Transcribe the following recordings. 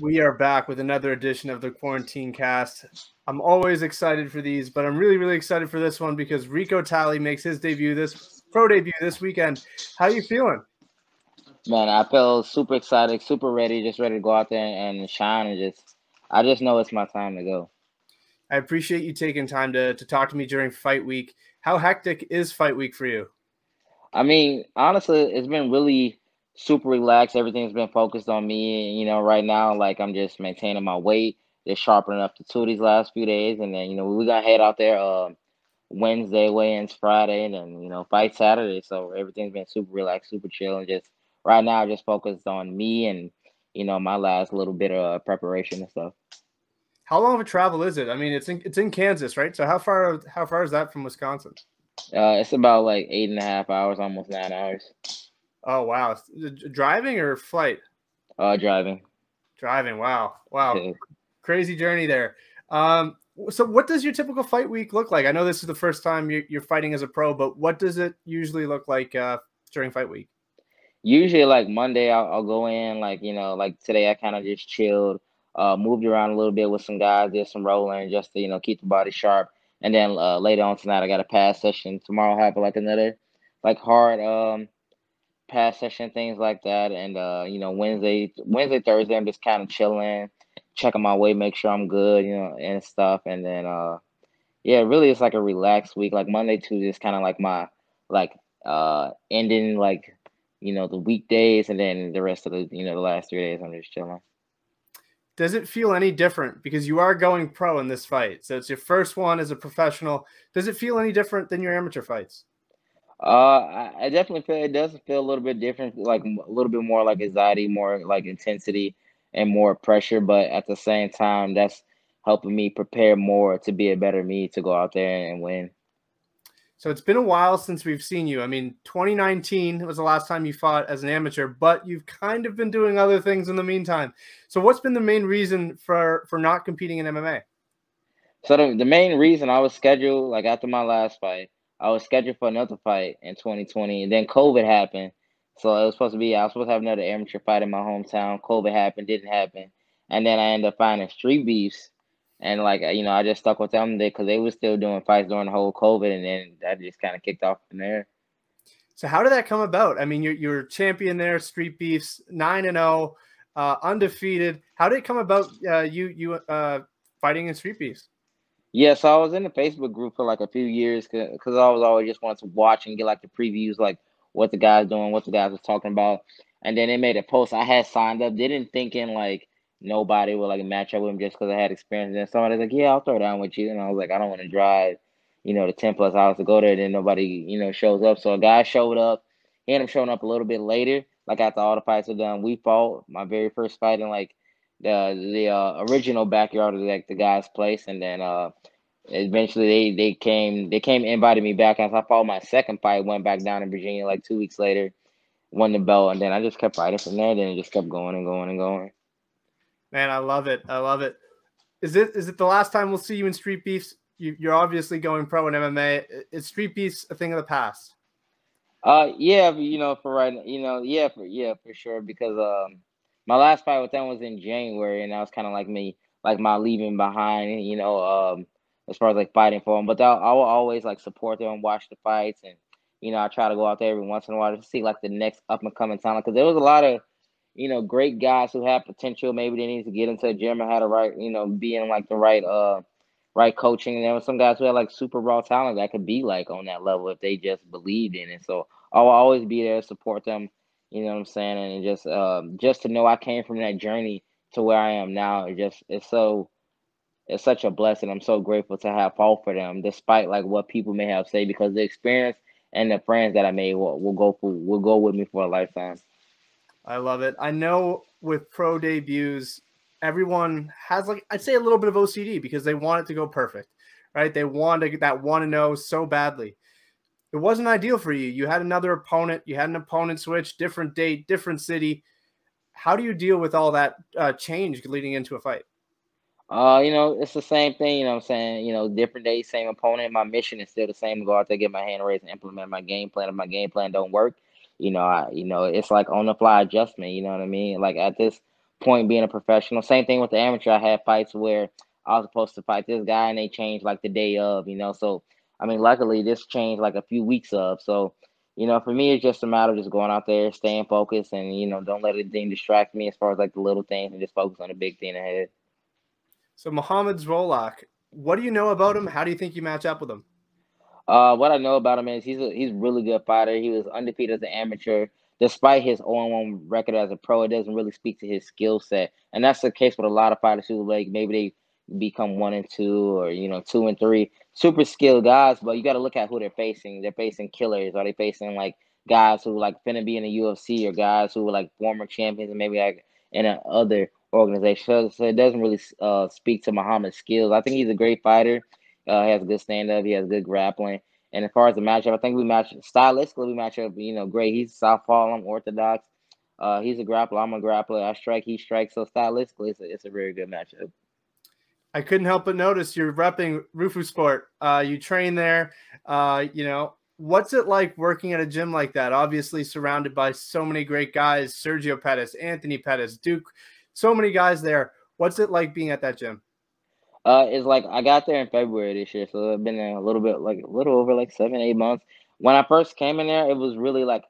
We are back with another edition of the Quarantine Cast. I'm always excited for these, but I'm really, really excited for this one because Rico Tally makes his debut this pro debut this weekend. How are you feeling? Man, I feel super excited, super ready, just ready to go out there and shine and just I just know it's my time to go. I appreciate you taking time to, to talk to me during fight week. How hectic is fight week for you? I mean, honestly, it's been really super relaxed. Everything's been focused on me. You know, right now, like I'm just maintaining my weight, just sharpening up the two these last few days, and then you know we got to head out there uh, Wednesday, weigh-ins Friday, and then you know fight Saturday. So everything's been super relaxed, super chill, and just right now just focused on me and you know my last little bit of uh, preparation and stuff. How long of a travel is it? I mean, it's in it's in Kansas, right? So how far how far is that from Wisconsin? Uh, it's about like eight and a half hours, almost nine hours. Oh wow, driving or flight? Uh, driving. Driving. Wow, wow, crazy journey there. Um, so what does your typical fight week look like? I know this is the first time you're, you're fighting as a pro, but what does it usually look like uh, during fight week? Usually, like Monday, I'll, I'll go in. Like you know, like today, I kind of just chilled, uh, moved around a little bit with some guys, did some rolling, just to you know keep the body sharp. And then uh, later on tonight, I got a pass session. Tomorrow, I'll have like another like hard um pass session, things like that. And uh, you know, Wednesday, Wednesday, Thursday, I'm just kind of chilling, checking my weight, make sure I'm good, you know, and stuff. And then uh, yeah, really, it's like a relaxed week. Like Monday, Tuesday is kind of like my like uh ending like you know the weekdays, and then the rest of the you know the last three days, I'm just chilling. Does it feel any different because you are going pro in this fight? So it's your first one as a professional. Does it feel any different than your amateur fights? Uh, I, I definitely feel it does feel a little bit different, like a little bit more like anxiety, more like intensity, and more pressure. But at the same time, that's helping me prepare more to be a better me to go out there and win. So it's been a while since we've seen you. I mean, 2019 was the last time you fought as an amateur, but you've kind of been doing other things in the meantime. So what's been the main reason for for not competing in MMA? So the, the main reason I was scheduled like after my last fight I was scheduled for another fight in 2020, and then COVID happened. So it was supposed to be I was supposed to have another amateur fight in my hometown. COVID happened, didn't happen, and then I ended up finding Street Beefs, and like you know I just stuck with them because they were still doing fights during the whole COVID, and then that just kind of kicked off from there. So how did that come about? I mean, you're you're champion there, Street Beefs, nine and zero, oh, uh, undefeated. How did it come about? Uh, you you uh, fighting in Street Beefs? Yeah, so I was in the Facebook group for like a few years because I was always just wanted to watch and get like the previews, like what the guys doing, what the guys was talking about, and then they made a post. I had signed up, didn't thinking like nobody would like match up with him just because I had experience. And somebody's like, "Yeah, I'll throw down with you," and I was like, "I don't want to drive, you know, the ten plus hours to go there." Then nobody, you know, shows up. So a guy showed up. He ended up showing up a little bit later, like after all the fights were done. We fought my very first fight in like the the uh, original backyard of like the guy's place, and then uh, eventually they they came they came invited me back. As I fought my second fight, went back down in Virginia like two weeks later, won the belt, and then I just kept fighting from there. Then it just kept going and going and going. Man, I love it. I love it. Is it is it the last time we'll see you in Street Beefs? You, you're obviously going pro in MMA. Is Street Beefs a thing of the past? Uh, yeah, you know, for right, you know, yeah, for yeah, for sure. Because um, my last fight with them was in January, and that was kind of like me, like my leaving behind. You know, um, as far as like fighting for them. But I will always like support them, watch the fights, and you know, I try to go out there every once in a while to see like the next up and coming talent because there was a lot of you know great guys who had potential. Maybe they need to get into the gym and had the right, you know, be in like the right uh right coaching. And there were some guys who had like super raw talent that could be like on that level if they just believed in it. So I'll always be there to support them. You know what I'm saying? And just um just to know I came from that journey to where I am now, it just it's so it's such a blessing. I'm so grateful to have fought for them, despite like what people may have said, because the experience and the friends that I made will, will go for will go with me for a lifetime. I love it. I know with pro debuts, everyone has like I'd say a little bit of OCD because they want it to go perfect, right? They want to get that one and zero so badly. It wasn't ideal for you. You had another opponent. You had an opponent switch, different date, different city. How do you deal with all that uh, change leading into a fight? Uh, you know, it's the same thing, you know what I'm saying? You know, different day, same opponent. My mission is still the same go out there, get my hand raised and implement my game plan. If my game plan don't work, you know, I you know, it's like on the fly adjustment, you know what I mean? Like at this point being a professional. Same thing with the amateur. I had fights where I was supposed to fight this guy and they changed like the day of, you know. So I mean, luckily this changed like a few weeks of. So, you know, for me it's just a matter of just going out there, staying focused and, you know, don't let anything distract me as far as like the little things and just focus on the big thing ahead. So Muhammad Zrolak, what do you know about him? How do you think you match up with him? Uh, what I know about him is he's a he's a really good fighter. He was undefeated as an amateur. Despite his 0-1 record as a pro, it doesn't really speak to his skill set. And that's the case with a lot of fighters who like maybe they become one and two or you know two and three. Super skilled guys, but you got to look at who they're facing. They're facing killers. Are they facing like guys who like finna be in the UFC or guys who were like former champions and maybe like in other organization? So, it doesn't really uh, speak to Muhammad's skills. I think he's a great fighter. Uh, he has good stand up. He has good grappling. And as far as the matchup, I think we match stylistically we match up. You know, great. He's southpaw. I'm orthodox. Uh, he's a grappler. I'm a grappler. I strike. He strikes. So stylistically, it's a, it's a very good matchup. I couldn't help but notice you're repping Roufusport. Uh, you train there. Uh, you know, what's it like working at a gym like that? Obviously, surrounded by so many great guys: Sergio Pettis, Anthony Pettis, Duke. So many guys there. What's it like being at that gym? Uh, it's like I got there in February this year, so I've been there a little bit, like a little over like seven, eight months. When I first came in there, it was really like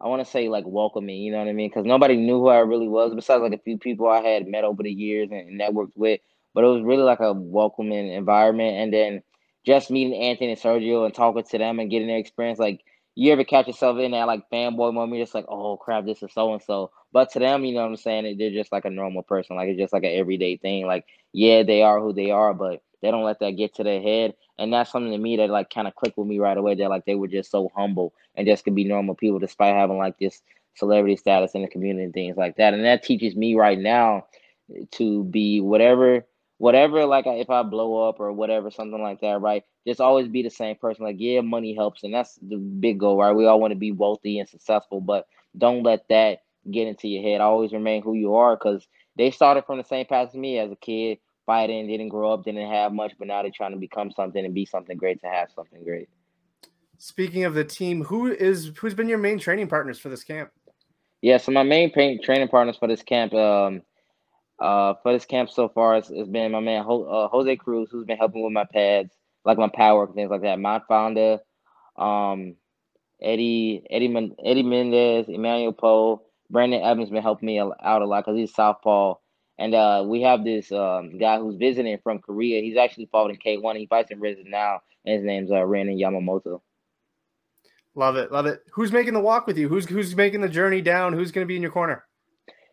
I want to say like welcoming, you know what I mean? Because nobody knew who I really was, besides like a few people I had met over the years and networked with. But it was really like a welcoming environment, and then just meeting Anthony and Sergio and talking to them and getting their experience, like you ever catch yourself in that like fanboy moment, just like, oh crap, this is so and so. But to them, you know what I'm saying? They're just like a normal person. Like it's just like an everyday thing. Like, yeah, they are who they are, but they don't let that get to their head. And that's something to me that like kind of clicked with me right away. They're like they were just so humble and just could be normal people despite having like this celebrity status in the community and things like that. And that teaches me right now to be whatever whatever like if i blow up or whatever something like that right? Just always be the same person like yeah money helps and that's the big goal right? We all want to be wealthy and successful but don't let that get into your head. Always remain who you are because they started from the same path as me as a kid fighting didn't grow up didn't have much but now they're trying to become something and be something great to have something great. Speaking of the team who is who's been your main training partners for this camp? Yeah so my main training partners for this camp um uh, for this camp so far, it's, been my man uh, Jose Cruz, who's been helping with my pads, like my power and things like that. My founder, um, Eddie Eddie Eddie Mendez, Emmanuel Poe, Brandon Evans been helping me out a lot because he's southpaw. And uh, we have this um, guy who's visiting from Korea. He's actually fought in K1. He fights in Rizin now, and his name's uh, Renan Yamamoto. Love it, love it. Who's making the walk with you? Who's who's making the journey down? Who's going to be in your corner?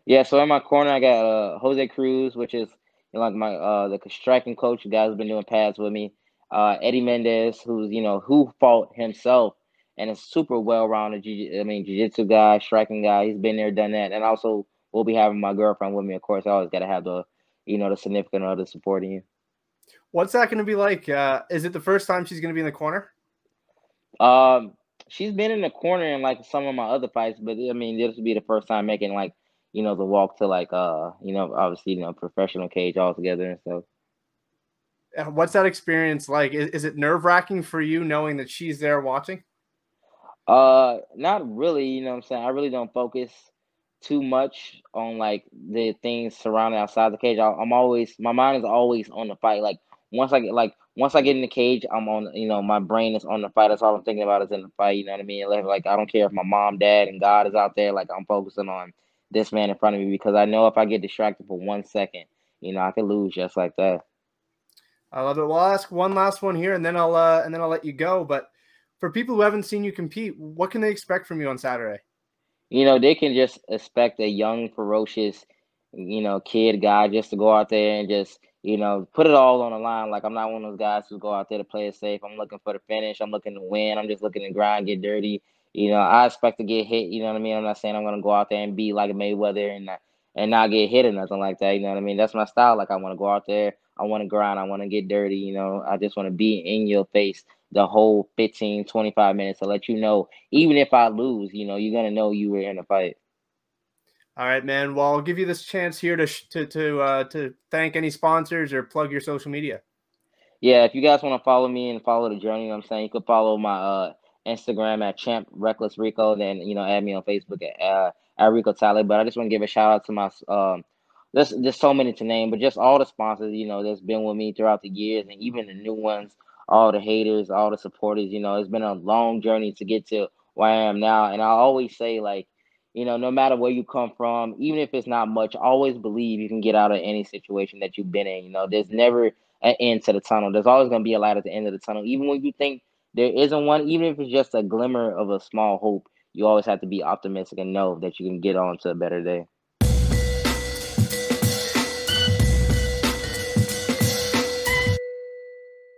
Yeah, so in my corner I got uh, Jose Cruz, which is you know, like my uh the striking coach. The guy who's been doing pads with me. Uh, Eddie Mendez, who's you know who fought himself and is super well rounded. I mean, jiu-jitsu guy, striking guy. He's been there, done that, and also we'll be having my girlfriend with me. Of course, I always got to have the you know the significant other supporting you. What's that going to be like? Uh, is it the first time she's going to be in the corner? Um, she's been in the corner in like some of my other fights, but I mean, this will be the first time making like you know, the walk to like uh, you know, obviously, you know, professional cage altogether and stuff. What's that experience like? Is, is it nerve wracking for you knowing that she's there watching? Uh, not really. You know what I'm saying? I really don't focus too much on like the things surrounding outside the cage. I, am always my mind is always on the fight. Like once I get like once I get in the cage, I'm on. You know, my brain is on the fight. That's all I'm thinking about is in the fight. You know what I mean? Like, like I don't care if my mom, dad, and God is out there. Like I'm focusing on this man in front of me because I know if I get distracted for one second, you know, I could lose just like that. I love it. Well, I'll ask one last one here, and then I'll uh, and then I'll let you go. But for people who haven't seen you compete, what can they expect from you on Saturday? You know, they can just expect a young, ferocious, you know, kid guy just to go out there and just, you know, put it all on the line. Like I'm not one of those guys who go out there to play it safe. I'm looking for the finish. I'm looking to win. I'm just looking to grind, get dirty, you know, I expect to get hit. You know what I mean? I'm not saying I'm gonna go out there and be like Mayweather and not, and not get hit or nothing like that. You know what I mean? That's my style. Like I want to go out there. I want to grind. I want to get dirty. You know, I just want to be in your face the whole 15, 25 minutes to let you know, even if I lose, you know, you're gonna know you were in a fight. All right, man. Well, I'll give you this chance here to to to uh, to thank any sponsors or plug your social media. Yeah, if you guys want to follow me and follow the journey, you know what I'm saying you could follow my uh Instagram at Champ Reckless Rico. Then you know, add me on Facebook at uh, at Rico Tally. But I just want to give a shout out to my um there's there's so many to name, but just all the sponsors, you know, that's been with me throughout the years, and even the new ones, all the haters, all the supporters. You know, it's been a long journey to get to where I am now, and I always say like, you know, no matter where you come from, even if it's not much, always believe you can get out of any situation that you've been in. You know, there's never an end to the tunnel. There's always going to be a light at the end of the tunnel, even when you think there isn't one. Even if it's just a glimmer of a small hope, you always have to be optimistic and know that you can get on to a better day.